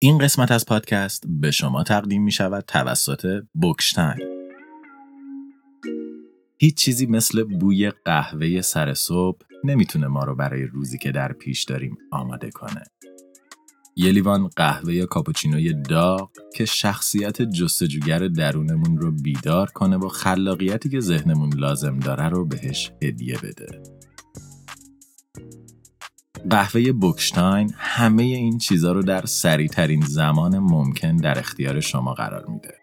این قسمت از پادکست به شما تقدیم می شود توسط بوکشتاین. هیچ چیزی مثل بوی قهوه سر صبح نمی‌تونه ما رو برای روزی که در پیش داریم آماده کنه. یه لیوان قهوه کاپوچینوی داغ که شخصیت جستجوگر درونمون رو بیدار کنه و خلاقیتی که ذهنمون لازم داره رو بهش هدیه بده. قهوه بوکشتاین همه این چیزها رو در سریعترین زمان ممکن در اختیار شما قرار میده.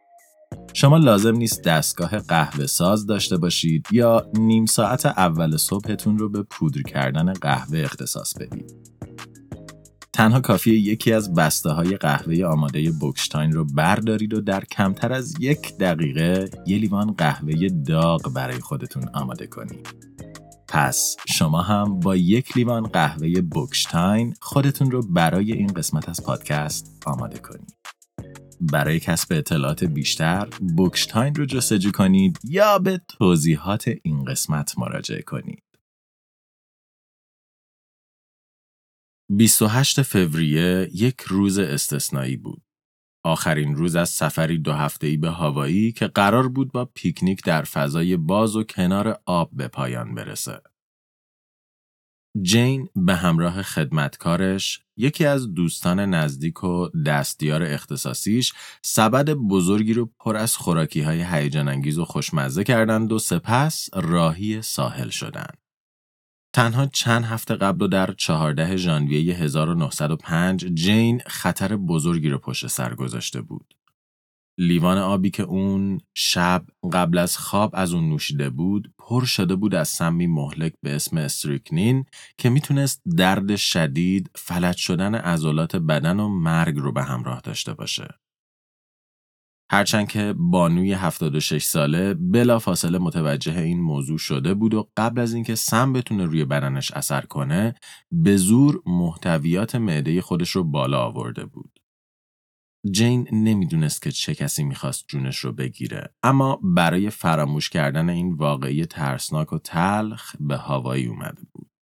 شما لازم نیست دستگاه قهوه ساز داشته باشید یا نیم ساعت اول صبحتون رو به پودر کردن قهوه اختصاص بدید. تنها کافی یکی از بسته های قهوه آماده بوکشتاین رو بردارید و در کمتر از یک دقیقه یه لیوان قهوه داغ برای خودتون آماده کنید. پس شما هم با یک لیوان قهوه بوکشتاین خودتون رو برای این قسمت از پادکست آماده کنید. برای کسب اطلاعات بیشتر بوکشتاین رو جستجو کنید یا به توضیحات این قسمت مراجعه کنید. 28 فوریه یک روز استثنایی بود. آخرین روز از سفری دو هفته‌ای به هاوایی که قرار بود با پیکنیک در فضای باز و کنار آب به پایان برسه. جین به همراه خدمتکارش یکی از دوستان نزدیک و دستیار اختصاصیش سبد بزرگی رو پر از خوراکی های هیجان انگیز و خوشمزه کردند و سپس راهی ساحل شدند. تنها چند هفته قبل و در 14 ژانویه 1905 جین خطر بزرگی رو پشت سر گذاشته بود. لیوان آبی که اون شب قبل از خواب از اون نوشیده بود پر شده بود از سمی مهلک به اسم استریکنین که می‌تونست درد شدید، فلج شدن عضلات بدن و مرگ رو به همراه داشته باشه. هرچند که بانوی 76 ساله بلا فاصله متوجه این موضوع شده بود و قبل از اینکه سم بتونه روی بدنش اثر کنه به زور محتویات معده خودش رو بالا آورده بود. جین نمی‌دونست که چه کسی می‌خواست جونش رو بگیره اما برای فراموش کردن این واقعی ترسناک و تلخ به هوایی اومده بود.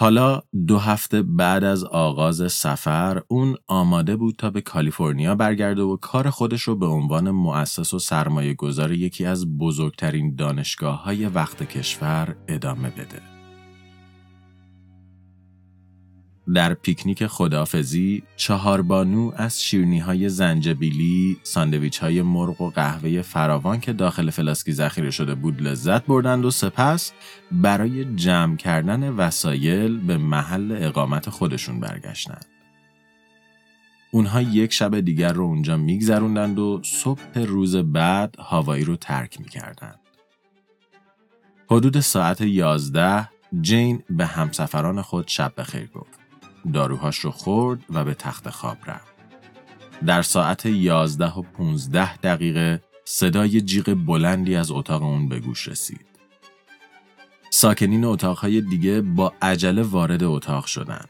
حالا دو هفته بعد از آغاز سفر اون آماده بود تا به کالیفرنیا برگرده و کار خودش رو به عنوان مؤسس و سرمایه گذار یکی از بزرگترین دانشگاه های وقت کشور ادامه بده. در پیکنیک خدافزی چهار بانو از شیرنی های زنجبیلی، ساندویچ های مرغ و قهوه فراوان که داخل فلاسکی ذخیره شده بود لذت بردند و سپس برای جمع کردن وسایل به محل اقامت خودشون برگشتند. اونها یک شب دیگر رو اونجا میگذروندند و صبح روز بعد هاوایی رو ترک می‌کردند. حدود ساعت یازده جین به همسفران خود شب بخیر گفت. داروهاش رو خورد و به تخت خواب رفت. در ساعت 11 و 15 دقیقه صدای جیغ بلندی از اتاق اون به گوش رسید. ساکنین اتاقهای دیگه با عجله وارد اتاق شدند.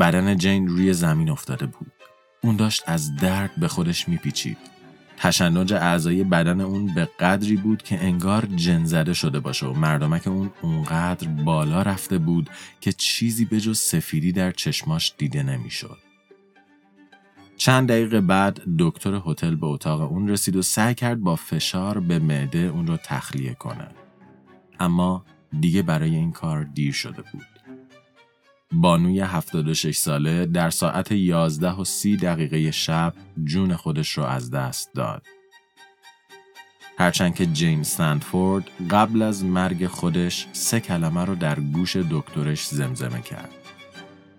بدن جین روی زمین افتاده بود. اون داشت از درد به خودش میپیچید. تشنج اعضای بدن اون به قدری بود که انگار جن زده شده باشه و مردمک اون اونقدر بالا رفته بود که چیزی به جز سفیدی در چشماش دیده نمی‌شد. چند دقیقه بعد دکتر هتل به اتاق اون رسید و سعی کرد با فشار به معده اون رو تخلیه کنه. اما دیگه برای این کار دیر شده بود. بانوی 76 ساله در ساعت 11 و 30 دقیقه شب جون خودش رو از دست داد. هرچند که جین سندفورد قبل از مرگ خودش سه کلمه رو در گوش دکترش زمزمه کرد.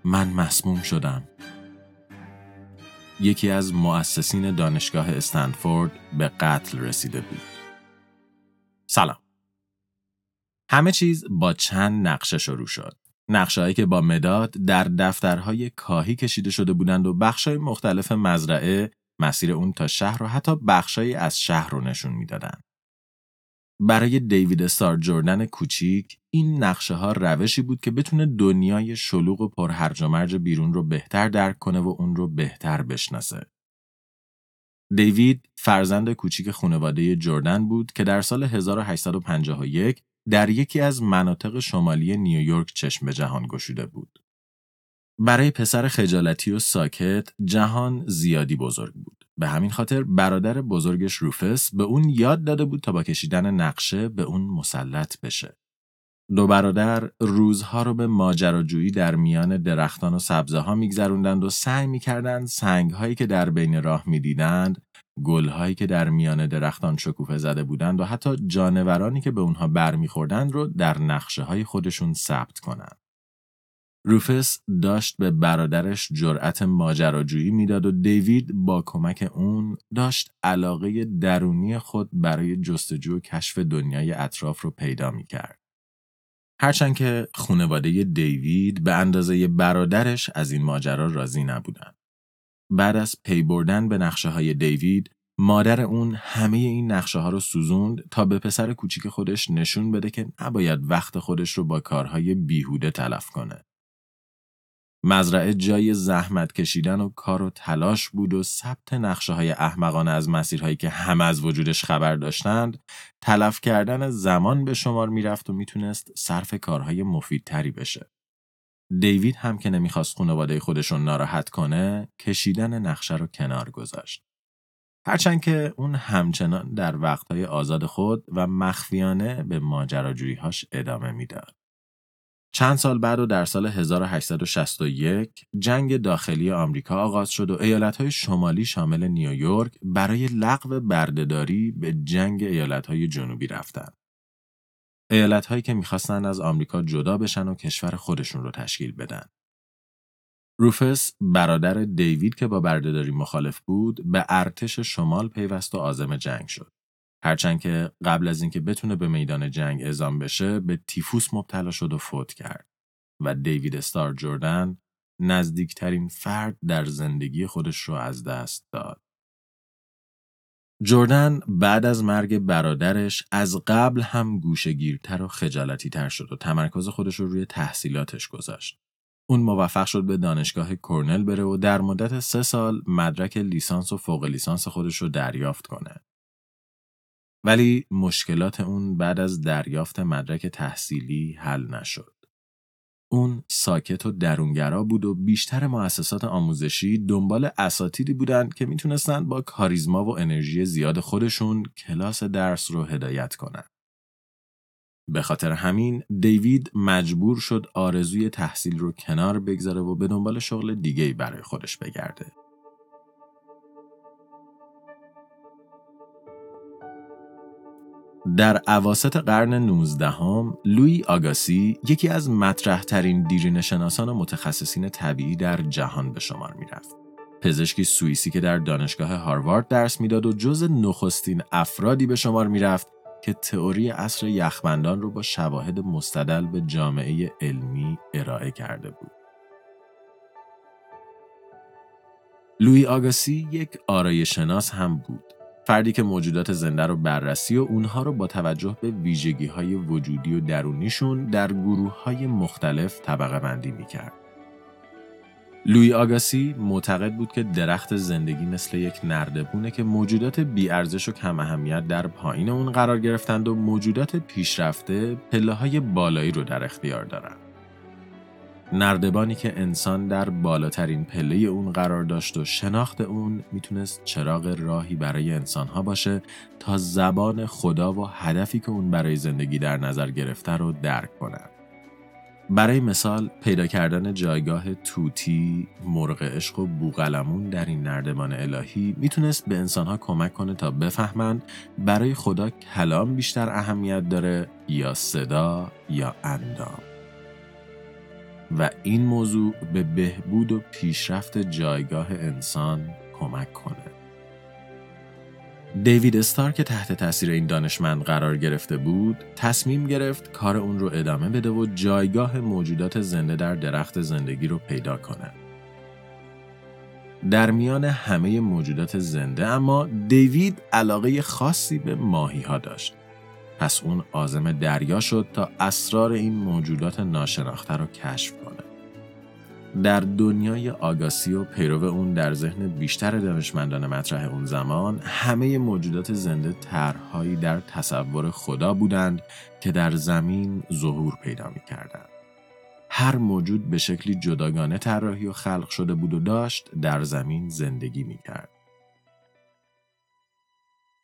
من مسموم شدم. یکی از مؤسسین دانشگاه استنفورد به قتل رسیده بود. سلام. همه چیز با چند نقشه شروع شد. نقشههایی که با مداد در دفترهای کاهی کشیده شده بودند و بخشای مختلف مزرعه مسیر اون تا شهر و حتی بخشایی از شهر رو نشون می‌دادند. برای دیوید استار جردن کوچیک این نقشه ها روشی بود که بتونه دنیای شلوغ و پرهرج و مرج بیرون رو بهتر درک کنه و اون رو بهتر بشناسه. دیوید فرزند کوچیک خانواده جردن بود که در سال 1851 در یکی از مناطق شمالی نیویورک چشم به جهان گشوده بود. برای پسر خجالتی و ساکت جهان زیادی بزرگ بود. به همین خاطر برادر بزرگش روفس به اون یاد داده بود تا با کشیدن نقشه به اون مسلط بشه. دو برادر روزها رو به ماجراجویی در میان درختان و سبزه ها میگذروندند و سعی می‌کردند سنگ هایی که در بین راه می‌دیدند گل هایی که در میان درختان شکوفه زده بودند و حتی جانورانی که به اونها برمیخوردند رو در نقشه های خودشون ثبت کنند. روفس داشت به برادرش جرأت ماجراجویی می‌داد و دیوید با کمک اون داشت علاقه درونی خود برای جستجو و کشف دنیای اطراف رو پیدا می‌کرد. هرچند که خانواده دیوید به اندازه برادرش از این ماجرا راضی نبودند. بعد از پی بردن به نقشه های دیوید، مادر اون همه این نقشه ها رو سوزوند تا به پسر کوچیک خودش نشون بده که نباید وقت خودش رو با کارهای بیهوده تلف کنه. مزرعه جای زحمت کشیدن و کار و تلاش بود و ثبت نقشه های احمقانه از مسیرهایی که همه از وجودش خبر داشتند تلف کردن زمان به شمار می‌رفت و می‌تونست صرف کارهای مفیدتری بشه. دیوید هم که نمی‌خواست خانواده خودشون ناراحت کنه کشیدن نقشه رو کنار گذاشت. هرچند که اون همچنان در وقتهای آزاد خود و مخفیانه به ماجراجوییهاش ادامه می‌داد. چند سال بعد و در سال 1861 جنگ داخلی آمریکا آغاز شد و ایالتهای شمالی شامل نیویورک برای لغو بردهداری به جنگ ایالتهای جنوبی رفتند. ایالتهایی که می‌خواستند از آمریکا جدا بشن و کشور خودشون رو تشکیل بدن. روفس برادر دیوید که با بردهداری مخالف بود به ارتش شمال پیوست و عازم جنگ شد. هرچند که قبل از اینکه بتونه به میدان جنگ اعزام بشه به تیفوس مبتلا شد و فوت کرد و دیوید استار جردن نزدیکترین فرد در زندگی خودش رو از دست داد. جردن بعد از مرگ برادرش از قبل هم گوشگیرتر و خجالتی تر شد و تمرکز خودش رو روی تحصیلاتش گذاشت. اون موفق شد به دانشگاه کرنل بره و در مدت سه سال مدرک لیسانس و فوق لیسانس خودش رو دریافت کنه. ولی مشکلات اون بعد از دریافت مدرک تحصیلی حل نشد. اون ساکت و درونگرا بود و بیشتر مؤسسات آموزشی دنبال اساتیدی بودند که می‌تونستند با کاریزما و انرژی زیاد خودشون کلاس درس رو هدایت کنند. به خاطر همین دیوید مجبور شد آرزوی تحصیل رو کنار بگذاره و به دنبال شغل دیگه برای خودش بگرده. در عواست قرن 19 هم، لوی آگاسی یکی از مطرحترین دیرین شناسان و متخصصین طبیعی در جهان به شمار می‌رفت. پزشکی سوئیسی که در دانشگاه هاروارد درس می‌داد و جز نخستین افرادی به شمار می‌رفت که تئوری اصر یخبندان رو با شواهد مستدل به جامعه علمی ارائه کرده بود. لوی آگاسی یک آرای شناس هم بود فردی که موجودات زنده رو بررسی و اونها رو با توجه به ویژگی های وجودی و درونیشون در گروه های مختلف طبقه بندی می کرد. لوی آگاسی معتقد بود که درخت زندگی مثل یک نردبونه که موجودات بیارزش و کم اهمیت در پایین اون قرار گرفتند و موجودات پیشرفته پله های بالایی رو در اختیار دارند. نردبانی که انسان در بالاترین پله اون قرار داشت و شناخت اون می‌تونست چراغ راهی برای انسانها باشه تا زبان خدا و هدفی که اون برای زندگی در نظر گرفته رو درک کنند. برای مثال پیدا کردن جایگاه توتی، مرغ عشق و بوغلمون در این نردبان الهی می‌تونست به انسانها کمک کنه تا بفهمند برای خدا کلام بیشتر اهمیت داره یا صدا یا اندام. و این موضوع به بهبود و پیشرفت جایگاه انسان کمک کنه. دیوید استار که تحت تاثیر این دانشمند قرار گرفته بود تصمیم گرفت کار اون رو ادامه بده و جایگاه موجودات زنده در درخت زندگی رو پیدا کنه. در میان همه موجودات زنده اما دیوید علاقه خاصی به ماهی ها داشت. پس اون آزم دریا شد تا اسرار این موجودات ناشناخته رو کشف کنه. در دنیای آگاسی و پیرو اون در ذهن بیشتر دانشمندان مطرح اون زمان همه موجودات زنده طرحهایی در تصور خدا بودند که در زمین ظهور پیدا می کردن. هر موجود به شکلی جداگانه طراحی و خلق شده بود و داشت در زمین زندگی می کرد.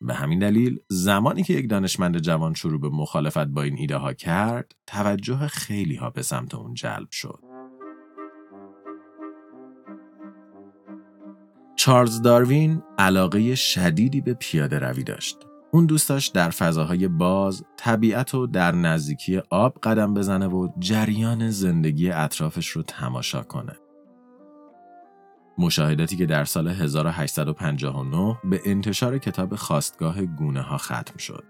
به همین دلیل زمانی که یک دانشمند جوان شروع به مخالفت با این ایده ها کرد توجه خیلی ها به سمت اون جلب شد. چارلز داروین علاقه شدیدی به پیاده روی داشت. اون دوست داشت در فضاهای باز طبیعت و در نزدیکی آب قدم بزنه و جریان زندگی اطرافش رو تماشا کنه. مشاهداتی که در سال 1859 به انتشار کتاب خواستگاه گونه ها ختم شد.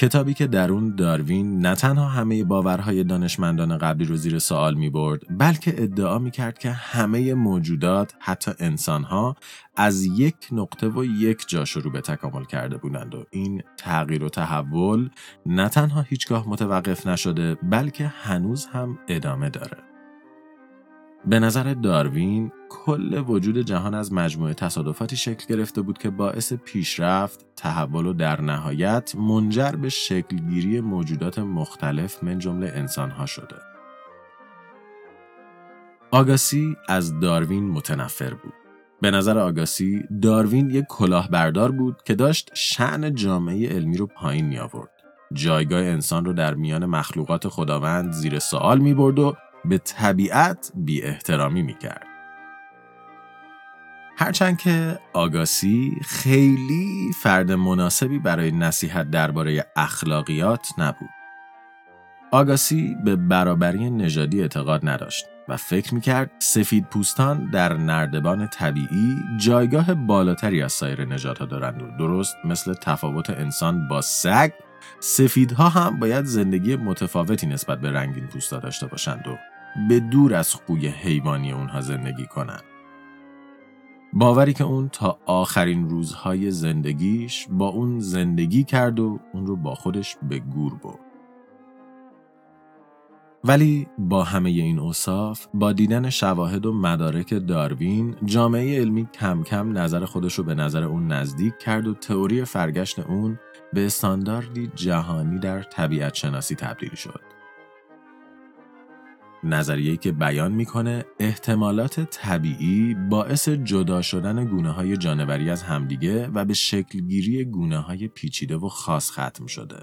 کتابی که در اون داروین نه تنها همه باورهای دانشمندان قبلی رو زیر سوال می برد بلکه ادعا می کرد که همه موجودات حتی انسانها از یک نقطه و یک جا شروع به تکامل کرده بودند و این تغییر و تحول نه تنها هیچگاه متوقف نشده بلکه هنوز هم ادامه داره. به نظر داروین کل وجود جهان از مجموعه تصادفاتی شکل گرفته بود که باعث پیشرفت، تحول و در نهایت منجر به شکلگیری موجودات مختلف من جمله انسانها شده. آگاسی از داروین متنفر بود. به نظر آگاسی داروین یک کلاهبردار بود که داشت شعن جامعه علمی رو پایین می آورد. جایگاه انسان رو در میان مخلوقات خداوند زیر سوال می برد و به طبیعت بی احترامی می کرد. هرچند که آگاسی خیلی فرد مناسبی برای نصیحت درباره اخلاقیات نبود. آگاسی به برابری نژادی اعتقاد نداشت و فکر می‌کرد سفید پوستان در نردبان طبیعی جایگاه بالاتری از سایر نژادها دارند و درست مثل تفاوت انسان با سگ سفیدها هم باید زندگی متفاوتی نسبت به رنگین پوستا داشته باشند و به دور از خوی حیوانی اونها زندگی کنند. باوری که اون تا آخرین روزهای زندگیش با اون زندگی کرد و اون رو با خودش به گور برد. ولی با همه این اوصاف با دیدن شواهد و مدارک داروین جامعه علمی کم کم نظر خودش رو به نظر اون نزدیک کرد و تئوری فرگشت اون به استانداردی جهانی در طبیعت شناسی تبدیل شد. نظریه‌ای که بیان می‌کنه احتمالات طبیعی باعث جدا شدن گونه های جانوری از همدیگه و به شکلگیری گونه های پیچیده و خاص ختم شده.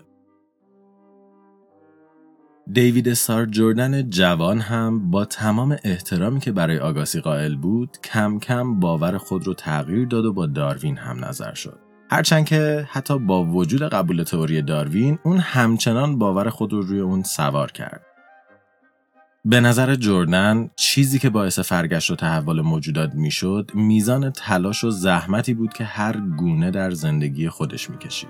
دیوید سار جوردن جوان هم با تمام احترامی که برای آگاسی قائل بود کم کم باور خود رو تغییر داد و با داروین هم نظر شد. هرچند که حتی با وجود قبول تئوری داروین اون همچنان باور خود رو روی اون سوار کرد. به نظر جردن چیزی که باعث فرگشت و تحول موجودات می‌شد میزان تلاش و زحمتی بود که هر گونه در زندگی خودش می‌کشید.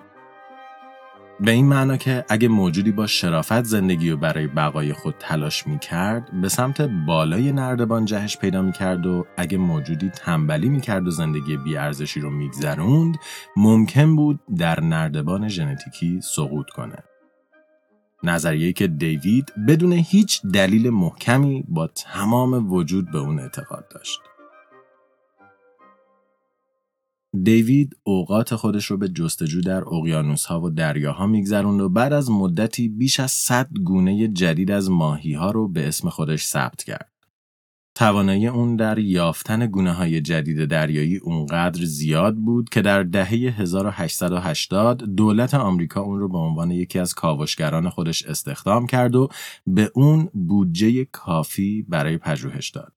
به این معنا که اگه موجودی با شرافت زندگی و برای بقای خود تلاش می‌کرد به سمت بالای نردبان جهش پیدا می‌کرد و اگه موجودی تنبلی می‌کرد و زندگی بیارزشی رو میگذروند ممکن بود در نردبان ژنتیکی سقوط کنه. نظریه که دیوید بدون هیچ دلیل محکمی با تمام وجود به اون اعتقاد داشت. دیوید اوقات خودش رو به جستجو در اقیانوس ها و دریاها میگذروند و بعد از مدتی بیش از 100 گونه جدید از ماهی ها رو به اسم خودش ثبت کرد. توانایی اون در یافتن گونه های جدید دریایی اونقدر زیاد بود که در دهه 1880 دولت آمریکا اون رو به عنوان یکی از کاوشگران خودش استخدام کرد و به اون بودجه کافی برای پژوهش داد.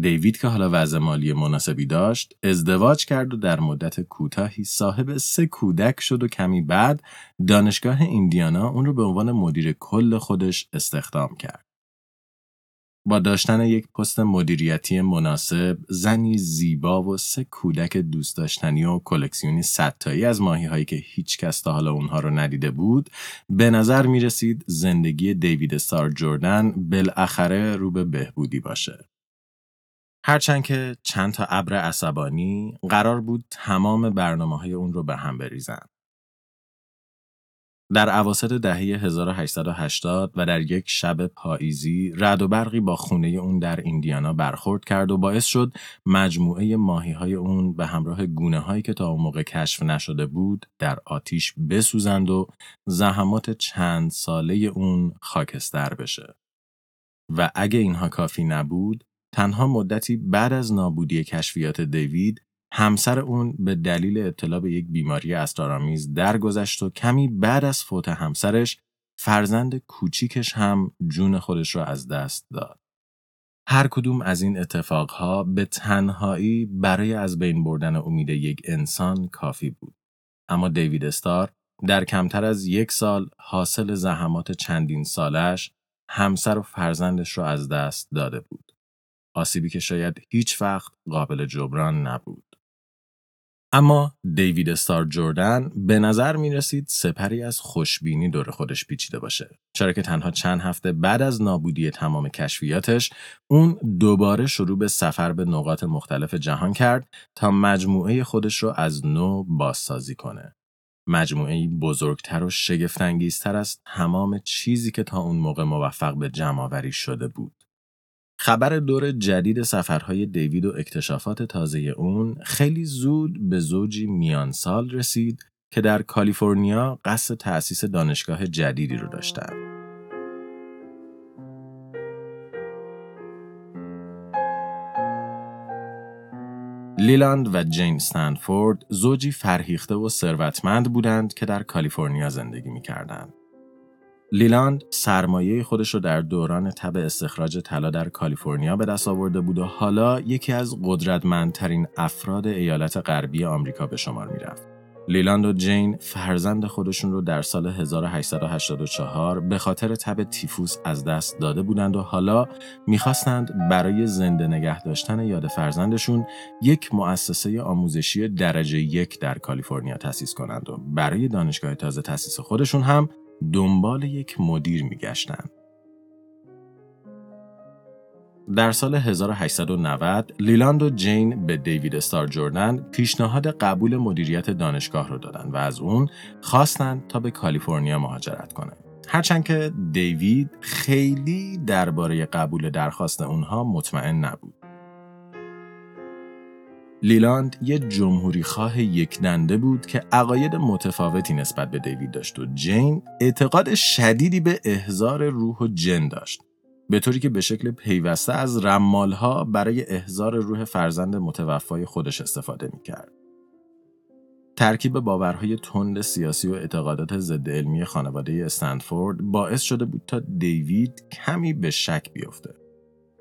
دیوید که حالا وضع مالی مناسبی داشت ازدواج کرد و در مدت کوتاهی صاحب سه کودک شد و کمی بعد دانشگاه ایندیانا اون رو به عنوان مدیر کل خودش استخدام کرد. با داشتن یک پست مدیریتی مناسب، زنی زیبا و سه کودک دوست داشتنی و کلکسیونی ستایی از ماهی هایی که هیچ کس تا حالا اونها رو ندیده بود، به نظر می رسید زندگی دیوید سار جوردن بالاخره رو به بهبودی باشه. هرچند که چند تا ابر عصبانی قرار بود تمام برنامه های اون رو به هم بریزن. در عواسط دهه 1880 و در یک شب پاییزی رد و برقی با خونه اون در ایندیانا برخورد کرد و باعث شد مجموعه ماهی های اون به همراه گونه هایی که تا اون موقع کشف نشده بود در آتیش بسوزند و زحمات چند ساله اون خاکستر بشه. و اگه اینها کافی نبود تنها مدتی بعد از نابودی کشفیات دیوید همسر اون به دلیل اطلاع به یک بیماری اسرارآمیز درگذشت و کمی بعد از فوت همسرش فرزند کوچیکش هم جون خودش را از دست داد. هر کدوم از این اتفاقها به تنهایی برای از بین بردن امید یک انسان کافی بود. اما دیوید استار در کمتر از یک سال حاصل زحمات چندین سالش همسر و فرزندش را از دست داده بود. آسیبی که شاید هیچ وقت قابل جبران نبود. اما دیوید استار جردن به نظر می رسید سپری از خوشبینی دور خودش پیچیده باشه. چرا که تنها چند هفته بعد از نابودی تمام کشفیاتش اون دوباره شروع به سفر به نقاط مختلف جهان کرد تا مجموعه خودش رو از نو بازسازی کنه. مجموعه بزرگتر و شگفتانگیزتر از تمام چیزی که تا اون موقع موفق به جمعآوری شده بود. خبر دور جدید سفرهای دیوید و اکتشافات تازه اون خیلی زود به زوجی میان سال رسید که در کالیفرنیا قصد تأسیس دانشگاه جدیدی رو داشتند. لیلاند و جین ستنفورد زوجی فرهیخته و ثروتمند بودند که در کالیفرنیا زندگی می لیلاند سرمایه خودش رو در دوران تب استخراج طلا در کالیفرنیا به دست آورده بود و حالا یکی از قدرتمندترین افراد ایالت غربی آمریکا به شمار می‌رفت. لیلاند و جین فرزند خودشون رو در سال 1884 به خاطر تب تیفوس از دست داده بودند و حالا می‌خواستند برای زنده نگه داشتن یاد فرزندشون یک مؤسسه آموزشی درجه یک در کالیفرنیا تأسیس کنند و برای دانشگاه تازه تأسیس خودشون هم دنبال یک مدیر میگشتند. در سال 1890 لیلاند و جین به دیوید استار جوردن پیشنهاد قبول مدیریت دانشگاه رو دادن و از اون خواستند تا به کالیفرنیا مهاجرت کنه. هرچند که دیوید خیلی درباره قبول درخواست اونها مطمئن نبود. لیلاند یه جمهوری خواه یک دنده بود که عقاید متفاوتی نسبت به دیوید داشت و جین اعتقاد شدیدی به احزار روح و جن داشت به طوری که به شکل پیوسته از رمالها برای احزار روح فرزند متوفای خودش استفاده می‌کرد. ترکیب باورهای تند سیاسی و اعتقادات ضد علمی خانواده استنفورد باعث شده بود تا دیوید کمی به شک بیفته.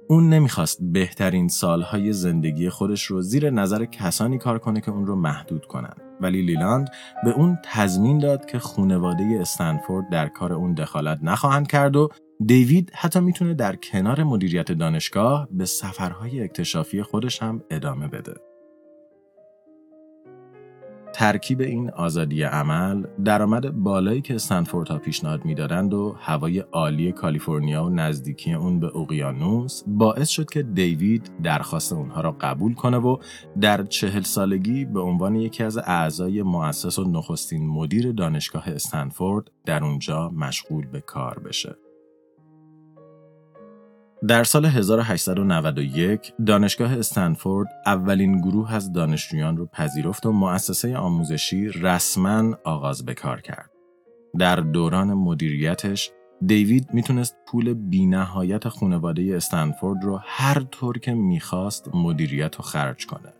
اون نمی‌خواست بهترین سالهای زندگی خودش رو زیر نظر کسانی کار کنه که اون رو محدود کنن ولی لیلاند به اون تضمین داد که خونواده استنفورد در کار اون دخالت نخواهند کرد و دیوید حتی می‌تونه در کنار مدیریت دانشگاه به سفرهای اکتشافی خودش هم ادامه بده. ترکیب این آزادی عمل، درآمد بالایی که ها پیشنهاد می‌دادند و هوای عالی کالیفرنیا و نزدیکی اون به اقیانوس باعث شد که دیوید درخواست اونها را قبول کنه و در چهل سالگی به عنوان یکی از اعضای مؤسس و نخستین مدیر دانشگاه استنفورد در اونجا مشغول به کار بشه. در سال 1891 دانشگاه استنفورد اولین گروه از دانشجویان رو پذیرفت و مؤسسه آموزشی رسما آغاز به کار کرد. در دوران مدیریتش دیوید می‌تونست پول بینهایت خانواده استنفورد رو هر طور که می‌خواست مدیریت و خرج کنه.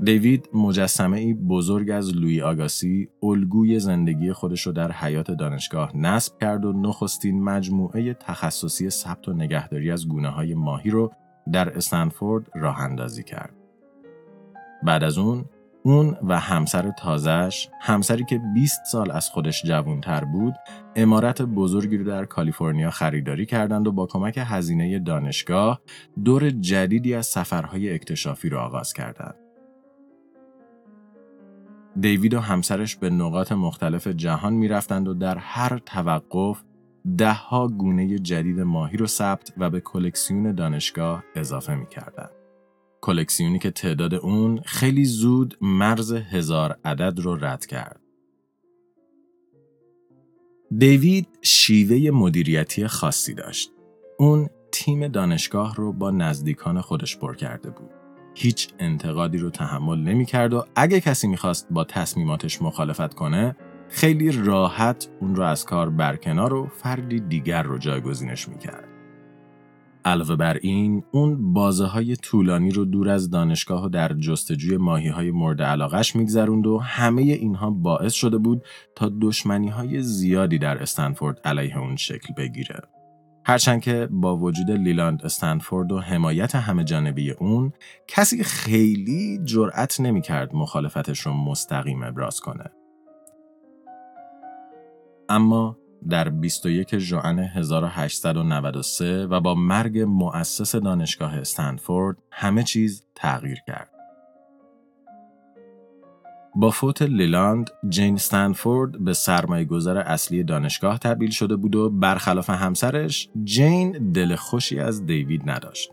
دیوید مجسمه ای بزرگ از لوی آگاسی الگوی زندگی خودش رو در حیات دانشگاه نصب کرد و نخستین مجموعه تخصصی ثبت و نگهداری از گونه های ماهی رو در استنفورد راه اندازی کرد. بعد از اون اون و همسر تازش، همسری که 20 سال از خودش جوانتر بود، امارت بزرگی رو در کالیفرنیا خریداری کردند و با کمک هزینه دانشگاه دور جدیدی از سفرهای اکتشافی را آغاز کردند. دیوید و همسرش به نقاط مختلف جهان می‌رفتند و در هر توقف دهها گونه جدید ماهی رو ثبت و به کلکسیون دانشگاه اضافه می‌کردند. کلکسیونی که تعداد اون خیلی زود مرز هزار عدد رو رد کرد. دیوید شیوه مدیریتی خاصی داشت. اون تیم دانشگاه رو با نزدیکان خودش پر کرده بود. هیچ انتقادی رو تحمل نمی‌کرد و اگه کسی می‌خواست با تصمیماتش مخالفت کنه خیلی راحت اون رو از کار برکنار و فردی دیگر رو جایگزینش می‌کرد. علاوه بر این اون بازه های طولانی رو دور از دانشگاه و در جستجوی ماهی های مورد علاقش میگذروند و همه اینها باعث شده بود تا دشمنی های زیادی در استنفورد علیه اون شکل بگیره. هرچند که با وجود لیلاند استنفورد و حمایت همه جانبی اون کسی خیلی جرأت نمی‌کرد مخالفتش رو مستقیم ابراز کنه. اما در 21 ژوئن 1893 و با مرگ مؤسس دانشگاه استنفورد همه چیز تغییر کرد. با فوت لیلاند، جین استنفورد به سرمایه گذار اصلی دانشگاه تبدیل شده بود و برخلاف همسرش، جین دل خوشی از دیوید نداشت.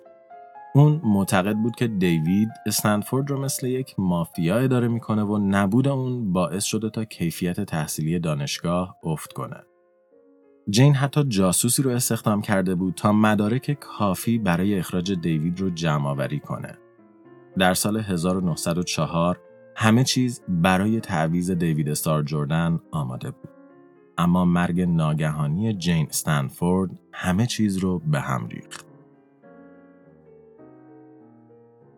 اون معتقد بود که دیوید استنفورد رو مثل یک مافیا اداره می‌کنه و نبود اون باعث شده تا کیفیت تحصیلی دانشگاه افت کنه. جین حتی جاسوسی رو استخدام کرده بود تا مدارک کافی برای اخراج دیوید رو جمع آوری کنه. در سال 1904 همه چیز برای تعویز دیوید استار جردن آماده بود. اما مرگ ناگهانی جین استنفورد همه چیز رو به هم ریخت.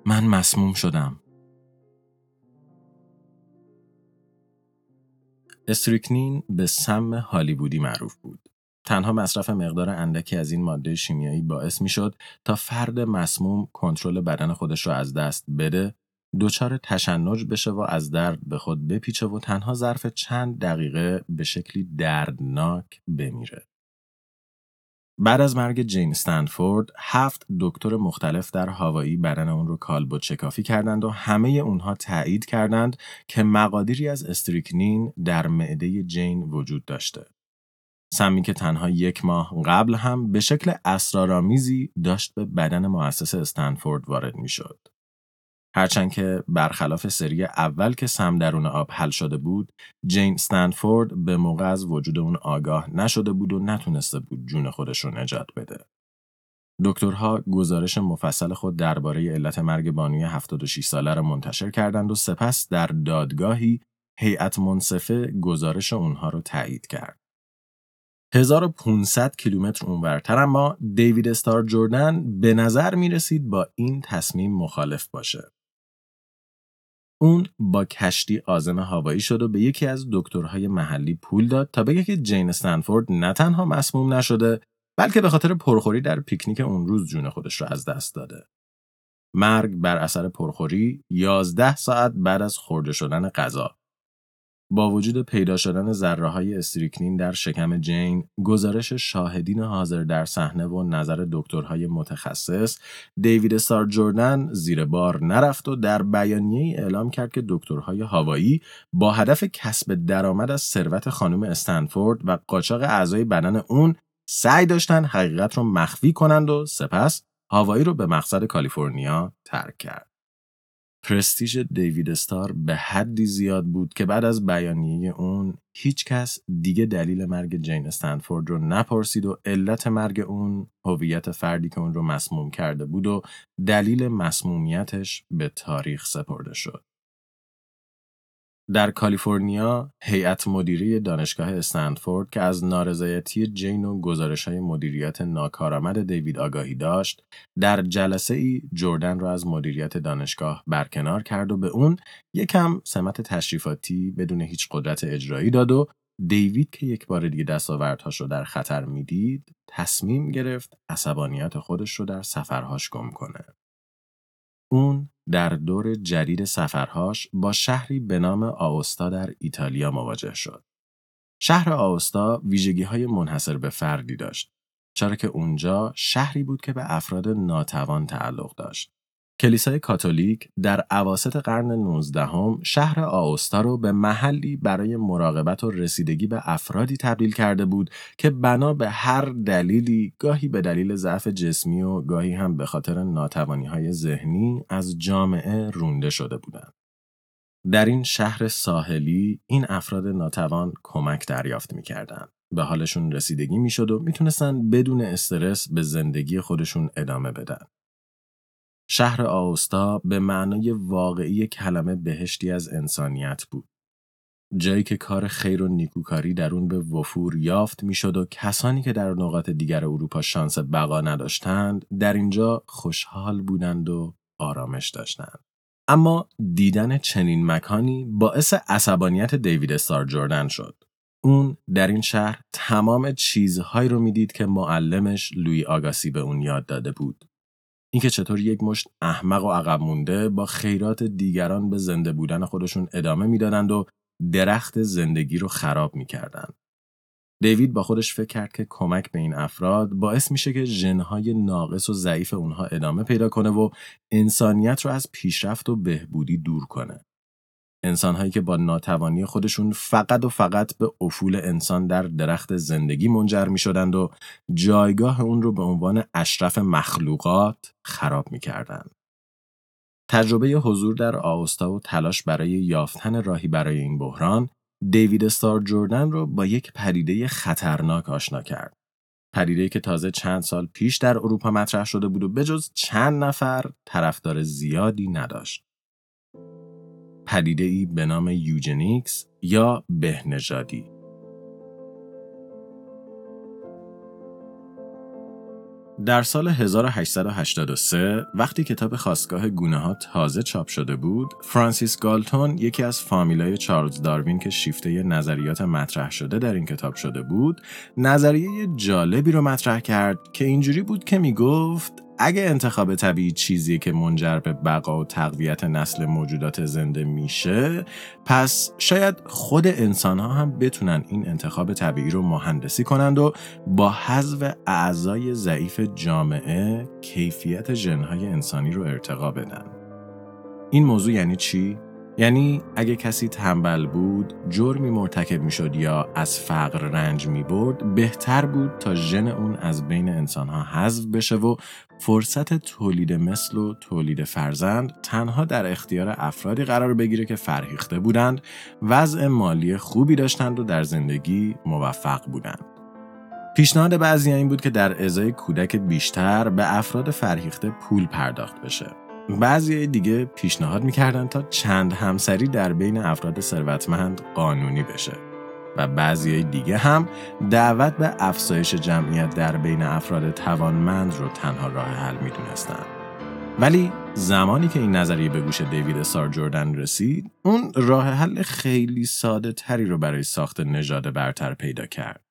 من مسموم شدم. استریکنین به سم هالیوودی معروف بود. تنها مصرف مقدار اندکی از این ماده شیمیایی باعث می شد تا فرد مسموم کنترل بدن خودش را از دست بده، دچار تشنج بشه و از درد به خود بپیچه و تنها ظرف چند دقیقه به شکلی دردناک بمیره. بعد از مرگ جین استنفورد، هفت دکتر مختلف در هوایی بدن اون رو کالبد چکافی کردند و همه اونها تایید کردند که مقادیری از استریکنین در معده جین وجود داشته. سمی که تنها یک ماه قبل هم به شکل اسرارآمیزی داشت به بدن مؤسس استنفورد وارد می‌شد. هرچند که برخلاف سری اول که سم درون آب حل شده بود، جین استنفورد به موقع از وجود اون آگاه نشده بود و نتونسته بود جون خودش رو نجات بده. دکترها گزارش مفصل خود درباره علت مرگ بانوی 76 ساله را منتشر کردند و سپس در دادگاهی هیئت منصفه گزارش اونها رو تایید کرد. 1500 کیلومتر اونورتر اما دیوید استار جردن به نظر می رسید با این تصمیم مخالف باشه. اون با کشتی آزم هوایی شد و به یکی از دکترهای محلی پول داد تا بگه که جین استنفورد نه تنها مسموم نشده بلکه به خاطر پرخوری در پیکنیک اون روز جون خودش را از دست داده. مرگ بر اثر پرخوری 11 ساعت بعد از خورده شدن غذا با وجود پیدا شدن ذره های استریکنین در شکم جین، گزارش شاهدین حاضر در صحنه و نظر دکترهای متخصص، دیوید استار جردن زیر بار نرفت و در بیانیه اعلام کرد که دکترهای هوایی با هدف کسب درآمد از ثروت خانم استنفورد و قاچاق اعضای بدن اون سعی داشتن حقیقت رو مخفی کنند و سپس هوایی رو به مقصد کالیفرنیا ترک کرد. پرستیژ دیوید استار به حدی زیاد بود که بعد از بیانیه اون هیچ کس دیگه دلیل مرگ جین استنفورد رو نپرسید و علت مرگ اون هویت فردی که اون رو مسموم کرده بود و دلیل مسمومیتش به تاریخ سپرده شد. در کالیفرنیا هیئت مدیره دانشگاه استنفورد که از نارضایتی جین و گزارش های مدیریت ناکارآمد دیوید آگاهی داشت در جلسه ای جردن را از مدیریت دانشگاه برکنار کرد و به اون یکم سمت تشریفاتی بدون هیچ قدرت اجرایی داد و دیوید که یک بار دیگه دستاوردهاش رو در خطر می‌دید تصمیم گرفت عصبانیت خودش رو در سفرهاش گم کنه. اون در دور جدید سفرهاش با شهری به نام آوستا در ایتالیا مواجه شد. شهر آوستا ویژگی های منحصر به فردی داشت. چرا که اونجا شهری بود که به افراد ناتوان تعلق داشت. کلیسای کاتولیک در عواست قرن 19 هم شهر آوستا رو به محلی برای مراقبت و رسیدگی به افرادی تبدیل کرده بود که بنا به هر دلیلی گاهی به دلیل ضعف جسمی و گاهی هم به خاطر ناتوانی های ذهنی از جامعه رونده شده بودند. در این شهر ساحلی این افراد ناتوان کمک دریافت می‌کردند. به حالشون رسیدگی می‌شد و می‌تونستن بدون استرس به زندگی خودشون ادامه بدن. شهر آوستا به معنای واقعی کلمه بهشتی از انسانیت بود. جایی که کار خیر و نیکوکاری در اون به وفور یافت می‌شد و کسانی که در نقاط دیگر اروپا شانس بقا نداشتند در اینجا خوشحال بودند و آرامش داشتند. اما دیدن چنین مکانی باعث عصبانیت دیوید استار جردن شد. اون در این شهر تمام چیزهایی رو می‌دید که معلمش لوی آگاسی به اون یاد داده بود. اینکه چطور یک مشت احمق و عقب مونده با خیرات دیگران به زنده بودن خودشون ادامه می‌دادند و درخت زندگی رو خراب می‌کردند. دیوید با خودش فکر کرد که کمک به این افراد باعث میشه که ژنهای ناقص و ضعیف اونها ادامه پیدا کنه و انسانیت رو از پیشرفت و بهبودی دور کنه. انسانهایی که با ناتوانی خودشون فقط و فقط به افول انسان در درخت زندگی منجر می شدند و جایگاه اون رو به عنوان اشرف مخلوقات خراب می کردن. تجربه حضور در آوستا و تلاش برای یافتن راهی برای این بحران دیوید استار جوردن رو با یک پدیده خطرناک آشنا کرد. پدیده که تازه چند سال پیش در اروپا مطرح شده بود و بجز چند نفر طرفدار زیادی نداشت. پدیده ای به نام یوجنیکس یا بهنژادی. در سال 1883 وقتی کتاب خواستگاه گونه ها تازه چاپ شده بود، فرانسیس گالتون یکی از فامیلای چارلز داروین که شیفته نظریات مطرح شده در این کتاب شده بود، نظریه جالبی رو مطرح کرد که اینجوری بود که می گفت اگه انتخاب طبیعی چیزی که منجر به بقا و تقویت نسل موجودات زنده میشه پس شاید خود انسان ها هم بتونن این انتخاب طبیعی رو مهندسی کنند و با حذف اعضای ضعیف جامعه کیفیت ژنهای انسانی رو ارتقا بدن. این موضوع یعنی چی؟ یعنی اگه کسی تنبل بود، جرمی مرتکب می‌شد یا از فقر رنج می برد، بهتر بود تا ژن اون از بین انسانها حذف بشه و فرصت تولید مثل و تولید فرزند تنها در اختیار افرادی قرار بگیره که فرهیخته بودند، وضع مالی خوبی داشتند و در زندگی موفق بودند. پیشنهاد بعضی این بود که در ازای کودک بیشتر به افراد فرهیخته پول پرداخت بشه. بعضی دیگه پیشنهاد می‌کردن تا چند همسری در بین افراد ثروتمند قانونی بشه و بعضی دیگه هم دعوت به افزایش جمعیت در بین افراد توانمند رو تنها راه حل می‌دونستن. ولی زمانی که این نظریه به گوش دیوید سار جوردن رسید اون راه حل خیلی ساده تری رو برای ساخت نژاد برتر پیدا کرد.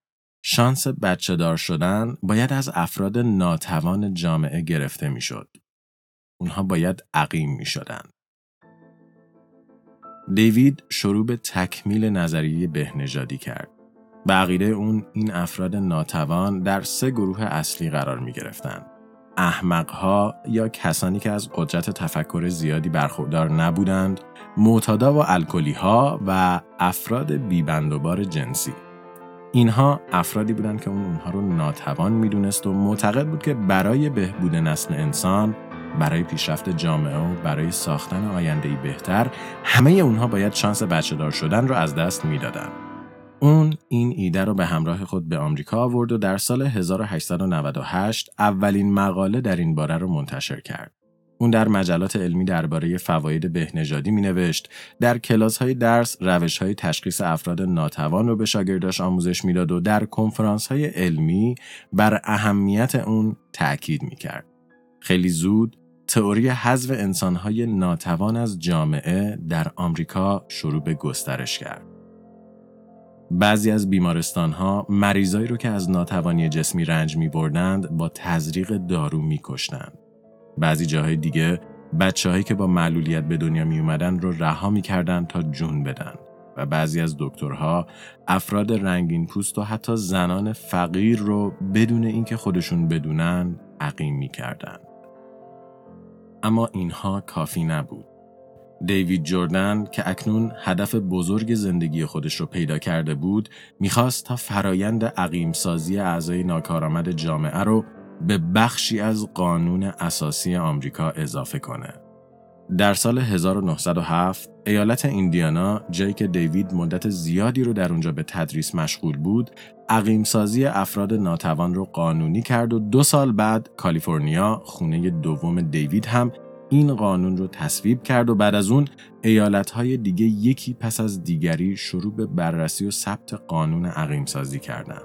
شانس بچه دار شدن باید از افراد ناتوان جامعه گرفته می‌شد. اونها باید عقیم می شدن. دیوید شروع به تکمیل نظریه بهنژادی کرد. به عقیده اون این افراد ناتوان در سه گروه اصلی قرار می گرفتن. احمقها یا کسانی که از قدرت تفکر زیادی برخوردار نبودند، معتادا و الکلی ها و افراد بیبندوبار جنسی. اینها افرادی بودند که اون اونها رو ناتوان می‌دونست و معتقد بود که برای بهبود نسل انسان برای پیشرفت جامعه و برای ساختن آیندهی بهتر همه اونها باید شانس بچه دار شدن رو از دست می‌دادن. اون این ایده رو به همراه خود به آمریکا آورد و در سال 1898 اولین مقاله در این باره رو منتشر کرد. اون در مجلات علمی درباره فواید بهنژادی می نوشت، در کلاس های درس روش های تشخیص افراد ناتوان رو به شاگرداش آموزش می‌داد و در کنفرانس های علمی بر اهمیت اون تأکید می کرد. خیلی زود تئوری حذف انسانهای ناتوان از جامعه در آمریکا شروع به گسترش کرد. بعضی از بیمارستانها مریضایی رو که از ناتوانی جسمی رنج می بردند با تزریق دارو می کشتند. بعضی جاهای دیگه بچههایی که با معلولیت به دنیا می اومدن رو رها می کردن تا جون بدن و بعضی از دکترها افراد رنگین پوست و حتی زنان فقیر رو بدون اینکه خودشون بدونن عقیم می کردن. اما اینها کافی نبود. دیوید جردن که اکنون هدف بزرگ زندگی خودش رو پیدا کرده بود می‌خواست تا فرایند عقیم سازی اعضای ناکارآمد جامعه رو به بخشی از قانون اساسی آمریکا اضافه کنه. در سال 1907 ایالت ایندیانا جایی که دیوید مدت زیادی رو در اونجا به تدریس مشغول بود عقیمسازی افراد ناتوان رو قانونی کرد و دو سال بعد کالیفرنیا خونه دوم دیوید هم این قانون رو تصویب کرد و بعد از اون ایالتهای دیگه یکی پس از دیگری شروع به بررسی و ثبت قانون عقیم سازی کردند.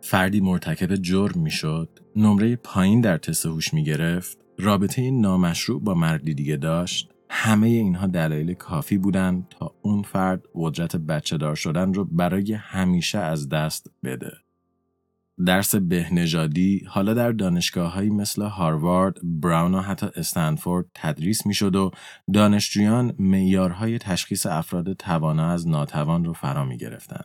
فردی مرتکب جرم می‌شد، نمره پایین در تست هوش می گرفت، رابطه نامشروع با مردی دیگه داشت، همه اینها دلایل کافی بودند تا اون فرد قدرت بچه دار شدن رو برای همیشه از دست بده. درس بهنژادی حالا در دانشگاه مثل هاروارد، براون و حتی استنفورد تدریس می شد و دانشجویان معیارهای تشخیص افراد توانا از ناتوان رو فرا می گرفتن.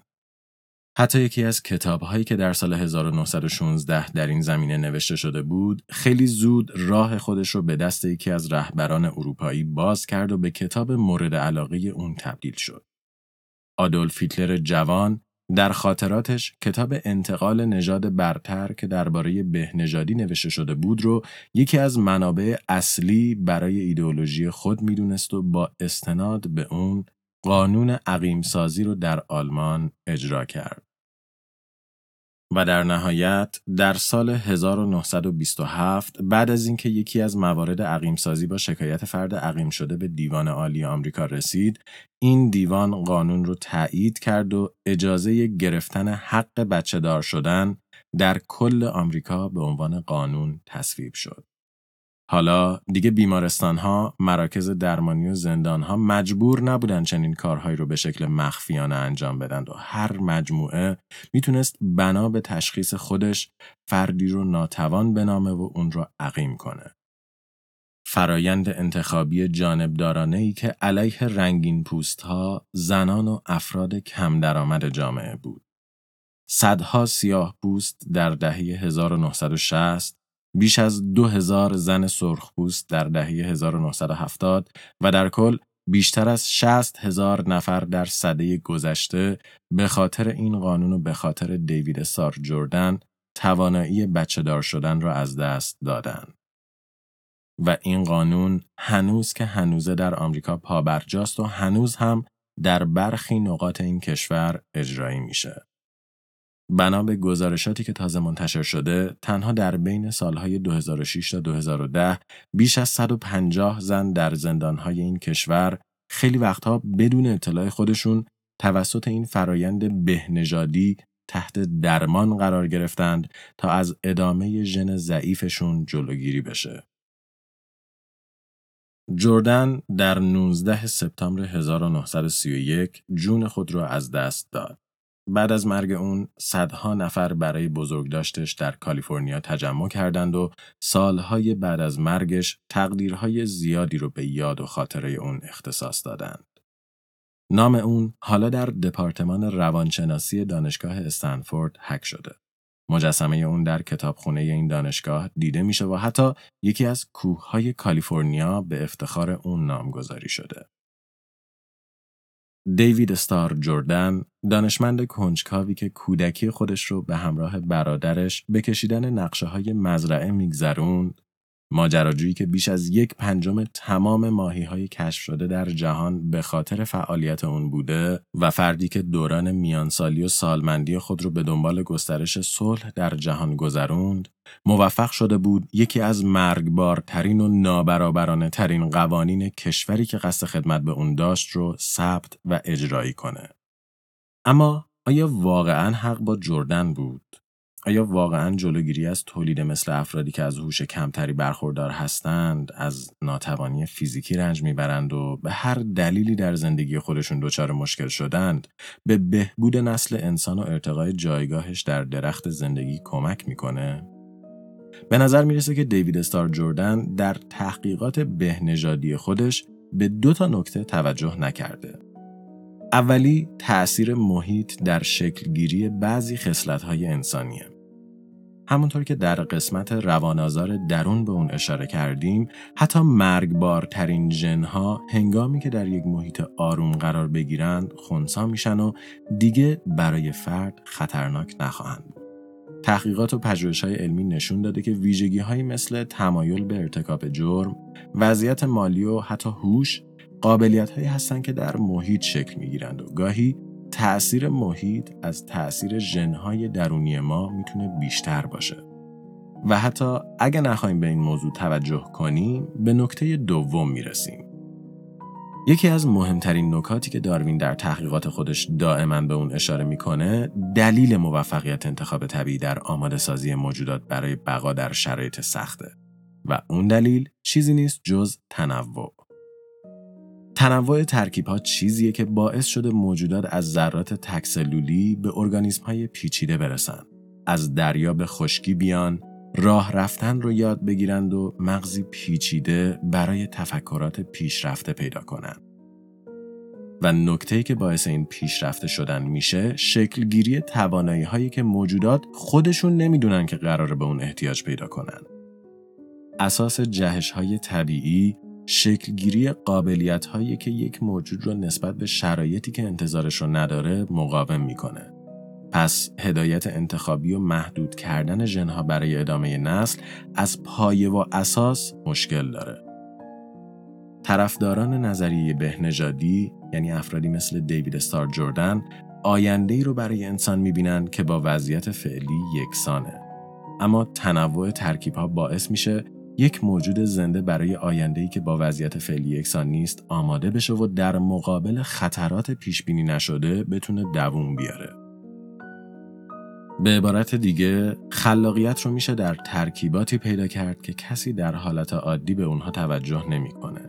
حتی یکی از کتابهایی که در سال 1916 در این زمینه نوشته شده بود، خیلی زود راه خودش رو به دست یکی از رهبران اروپایی باز کرد و به کتاب مورد علاقه اون تبدیل شد. آدولف هیتلر جوان در خاطراتش کتاب انتقال نژاد برتر که درباره بهنژادی نوشته شده بود رو یکی از منابع اصلی برای ایدئولوژی خود می‌دونست و با استناد به اون قانون عقیم سازی رو در آلمان اجرا کرد. و در نهایت در سال 1927 بعد از اینکه یکی از موارد عقیم سازی با شکایت فرد عقیم شده به دیوان عالی آمریکا رسید این دیوان قانون رو تایید کرد و اجازه گرفتن حق بچه دار شدن در کل آمریکا به عنوان قانون تصویب شد. حالا دیگه بیمارستان ها، مراکز درمانی و زندان ها مجبور نبودن چنین کارهایی رو به شکل مخفیانه انجام بدن و هر مجموعه می‌تونست بنا به تشخیص خودش فردی رو ناتوان بنامه و اون رو عقیم کنه. فرایند انتخابی جانبدارانه ای که علیه رنگین پوست ها، زنان و افراد کم درآمد جامعه بود. صدها سیاه پوست در دهه 1960 بیش از دو هزار زن سرخپوست در دهه 1970 و در کل بیشتر از 60 هزار نفر در صده گذشته به خاطر این قانون و به خاطر دیوید سار جردن توانایی بچه دار شدن را از دست دادند. و این قانون هنوز که هنوزه در آمریکا پابرجاست و هنوز هم در برخی نقاط این کشور اجرایی میشه. بنا به گزارشاتی که تازه منتشر شده، تنها در بین سالهای 2006 تا 2010 بیش از 150 زن در زندانهای این کشور خیلی وقتها بدون اطلاع خودشون توسط این فرایند بهنژادی تحت درمان قرار گرفتند تا از ادامه ژن ضعیفشون جلوگیری بشه. جردن در 19 سپتامبر 1931 جون خود را از دست داد. بعد از مرگ اون صدها نفر برای بزرگداشتش در کالیفرنیا تجمع کردند و سالهای بعد از مرگش تقدیرهای زیادی رو به یاد و خاطره اون اختصاص دادند. نام اون حالا در دپارتمان روانشناسی دانشگاه استنفورد حک شده. مجسمه اون در کتابخونه این دانشگاه دیده میشه و حتی یکی از کوههای کالیفرنیا به افتخار اون نامگذاری شده. دیوید استار جردن دانشمند کنجکاوی که کودکی خودش رو به همراه برادرش به کشیدن نقشه های مزرعه میگذروند ماجراجویی که بیش از یک پنجم تمام ماهی های کشف شده در جهان به خاطر فعالیت اون بوده و فردی که دوران میانسالی و سالمندی خود رو به دنبال گسترش صلح در جهان گذروند موفق شده بود یکی از مرگبارترین و نابرابرانه ترین قوانین کشوری که قصد خدمت به اون داشت رو ثبت و اجرایی کنه. اما آیا واقعا حق با جردن بود؟ آیا واقعا جلوگیری از تولید مثل افرادی که از هوش کمتری برخوردار هستند از ناتوانی فیزیکی رنج می‌برند و به هر دلیلی در زندگی خودشون دچار مشکل شدند به بهبود نسل انسان و ارتقای جایگاهش در درخت زندگی کمک می‌کنه؟ به نظر می‌رسه که دیوید استار جردن در تحقیقات بهنژادی خودش به دو تا نکته توجه نکرده. اولی تأثیر محیط در شکلگیری بعضی خصلت‌های انسانیه. همونطور که در قسمت روانازار درون به اون اشاره کردیم حتی مرگبارترین جنها هنگامی که در یک محیط آروم قرار بگیرند خونسا میشن و دیگه برای فرد خطرناک نخواهند تحقیقات و پژوهش های علمی نشون داده که ویژگی های مثل تمایل به ارتکاب جرم، وضعیت مالی و حتی هوش قابلیت هایی هستند که در محیط شکل می گیرند و گاهی تأثیر محیط از تأثیر ژنهای درونی ما می‌تونه بیشتر باشه. و حتی اگه نخواهیم به این موضوع توجه کنیم به نکته دوم می‌رسیم. یکی از مهمترین نکاتی که داروین در تحقیقات خودش دائما به اون اشاره می‌کنه دلیل موفقیت انتخاب طبیعی در آماده سازی موجودات برای بقا در شرایط سخته و اون دلیل چیزی نیست جز تنوع. تنوع ترکیب ها چیزیه که باعث شده موجودات از ذرات تکسلولی به ارگانیسم های پیچیده برسن. از دریا به خشکی بیان، راه رفتن رو یاد بگیرند و مغزی پیچیده برای تفکرات پیشرفته پیدا کنند. و نکته که باعث این پیشرفته شدن میشه شکلگیری توانایی هایی که موجودات خودشون نمی‌دونن که قراره به اون احتیاج پیدا کنن. اساس جهش های طبیعی شکلگیری قابلیت هایی که یک موجود رو نسبت به شرایطی که انتظارش رو نداره مقاوم می‌کنه. پس هدایت انتخابی و محدود کردن ژنها برای ادامه نسل از پایه و اساس مشکل داره. طرفداران نظریه بهنژادی یعنی افرادی مثل دیوید استار جردن آینده ای رو برای انسان می‌بینن که با وضعیت فعلی یکسانه. اما تنوع ترکیب ها باعث میشه یک موجود زنده برای آینده که با وضعیت فعلی یکسان نیست آماده بشه و در مقابل خطرات پیش بینی نشده بتونه دووم بیاره. به عبارت دیگه خلاقیت رو میشه در ترکیباتی پیدا کرد که کسی در حالت عادی به اونها توجه نمی‌کنه.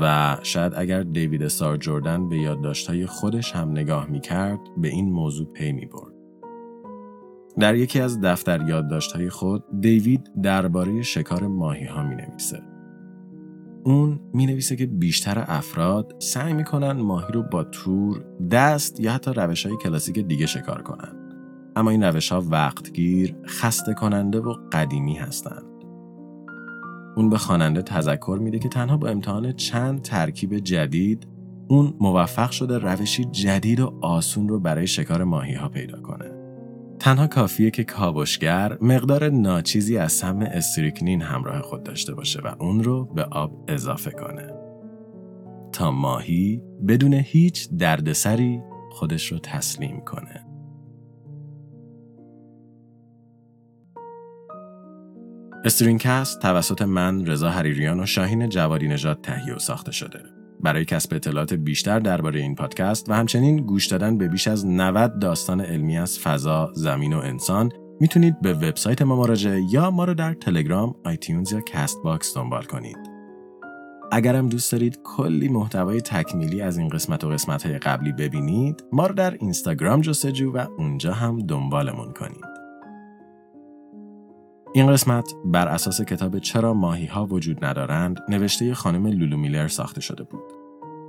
و شاید اگر دیوید سار جردن به یادداشت‌های خودش هم نگاه می‌کرد به این موضوع پی می برد. در یکی از دفتر یادداشت‌های خود دیوید درباره شکار ماهی ها می نویسه. اون می نویسه که بیشتر افراد سعی می‌کنن ماهی رو با تور، دست یا حتی روش های کلاسیک دیگه شکار کنن. اما این روش ها وقتگیر، خسته کننده و قدیمی هستند. اون به خواننده تذکر میده که تنها با امتحان چند ترکیب جدید اون موفق شده روشی جدید و آسون رو برای شکار ماهی ها پیدا کنه. تنها کافیه که کاوشگر مقدار ناچیزی از سم استریکنین همراه خود داشته باشه و اون رو به آب اضافه کنه. تا ماهی بدون هیچ دردسری خودش رو تسلیم کنه. StringCast توسط من رضا حریریان و شاهین جوادی نژاد تهیه و ساخته شده. برای کسب اطلاعات بیشتر درباره این پادکست و همچنین گوش دادن به بیش از 90 داستان علمی از فضا، زمین و انسان می‌تونید به وبسایت ما مراجعه یا ما رو در تلگرام، iTunes یا Castbox دنبال کنید. اگرم دوست دارید کلی محتوای تکمیلی از این قسمت و قسمت های قبلی ببینید، ما رو در اینستاگرام جستجو و اونجا هم دنبالمون کنید. این قسمت بر اساس کتاب چرا ماهی ها وجود ندارند نوشته خانم لولو میلر ساخته شده بود.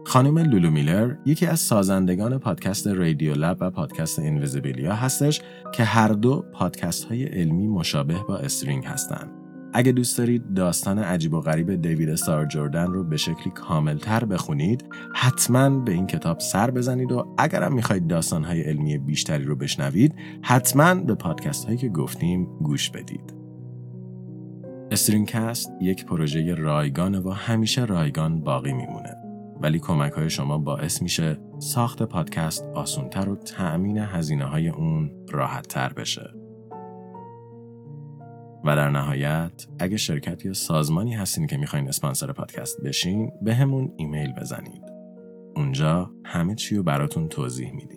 خانم لولو میلر یکی از سازندگان پادکست رادیو لب و پادکست اینویزیبیلیا هستش که هر دو پادکست های علمی مشابه با استرینگ هستند. اگه دوست دارید داستان عجیب و غریب دیوید استار جردن رو به شکلی کاملتر بخونید حتما به این کتاب سر بزنید و اگرم می‌خواید داستانهای علمی بیشتری رو بشنوید حتما به پادکست هایی که گفتیم گوش بدید. استرینکست یک پروژه رایگانه و همیشه رایگان باقی میمونه ولی کمک های شما باعث میشه ساخت پادکست آسونتر و تأمین هزینه های اون راحت تر بشه. و در نهایت اگه شرکت یا سازمانی هستین که می‌خواین اسپانسر پادکست بشین به همون ایمیل بزنید. اونجا همه چی رو براتون توضیح میدیم.